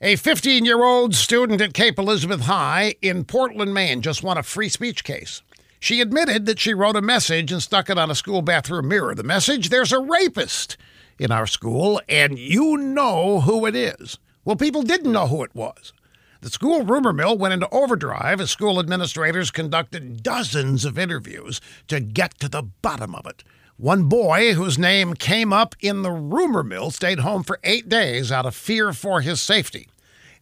A 15 year old student at Cape Elizabeth High in Portland, Maine, just won a free speech case. She admitted that she wrote a message and stuck it on a school bathroom mirror. The message there's a rapist in our school, and you know who it is. Well, people didn't know who it was. The school rumor mill went into overdrive as school administrators conducted dozens of interviews to get to the bottom of it. One boy, whose name came up in the rumor mill, stayed home for eight days out of fear for his safety.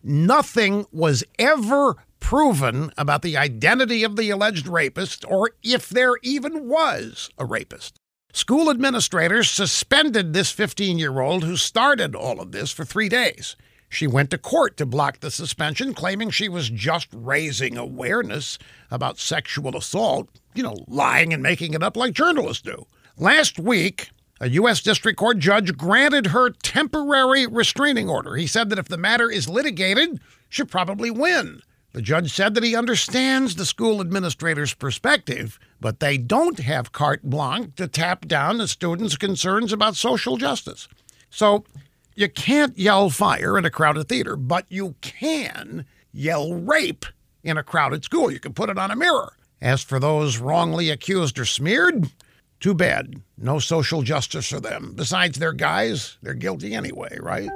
Nothing was ever proven about the identity of the alleged rapist or if there even was a rapist. School administrators suspended this 15 year old who started all of this for three days. She went to court to block the suspension, claiming she was just raising awareness about sexual assault, you know, lying and making it up like journalists do. Last week, a U.S. District Court judge granted her temporary restraining order. He said that if the matter is litigated, she'll probably win. The judge said that he understands the school administrator's perspective, but they don't have carte blanche to tap down the students' concerns about social justice. So you can't yell fire in a crowded theater, but you can yell rape in a crowded school. You can put it on a mirror. As for those wrongly accused or smeared, too bad. No social justice for them. Besides, they're guys. They're guilty anyway, right?